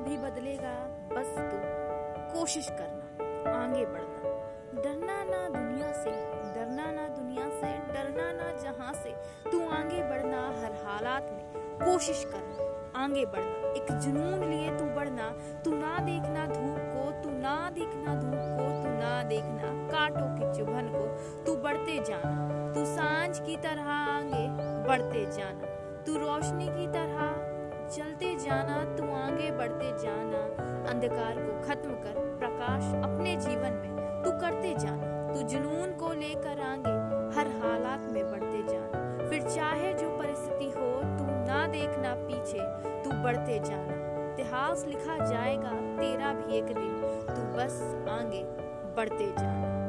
भी बदलेगा, बस तू कोशिश करना, आगे बढ़ना। डरना ना दुनिया से, डरना ना दुनिया से, डरना ना जहाँ से। तू आगे बढ़ना हर हालात में, कोशिश करना आगे बढ़ना। एक जुनून लिए तू बढ़ना, तू ना देखना धूप को, तू ना देखना धूप को, तू ना देखना कांटों की चुभन को। तू बढ़ते जाना, तू साँझ की तरह आगे बढ़ते जाना। तू रोशनी की तरह चलते जाना, तू आगे बढ़ते जाना। अंधकार को खत्म कर प्रकाश अपने जीवन में। तू करते जाना, तू जुनून को लेकर आगे, हर हालात में बढ़ते जाना। फिर चाहे जो परिस्थिति हो, तू ना देखना पीछे, तू बढ़ते जाना। इतिहास लिखा जाएगा, तेरा भी एक दिन। तू बस आगे बढ़ते जाना।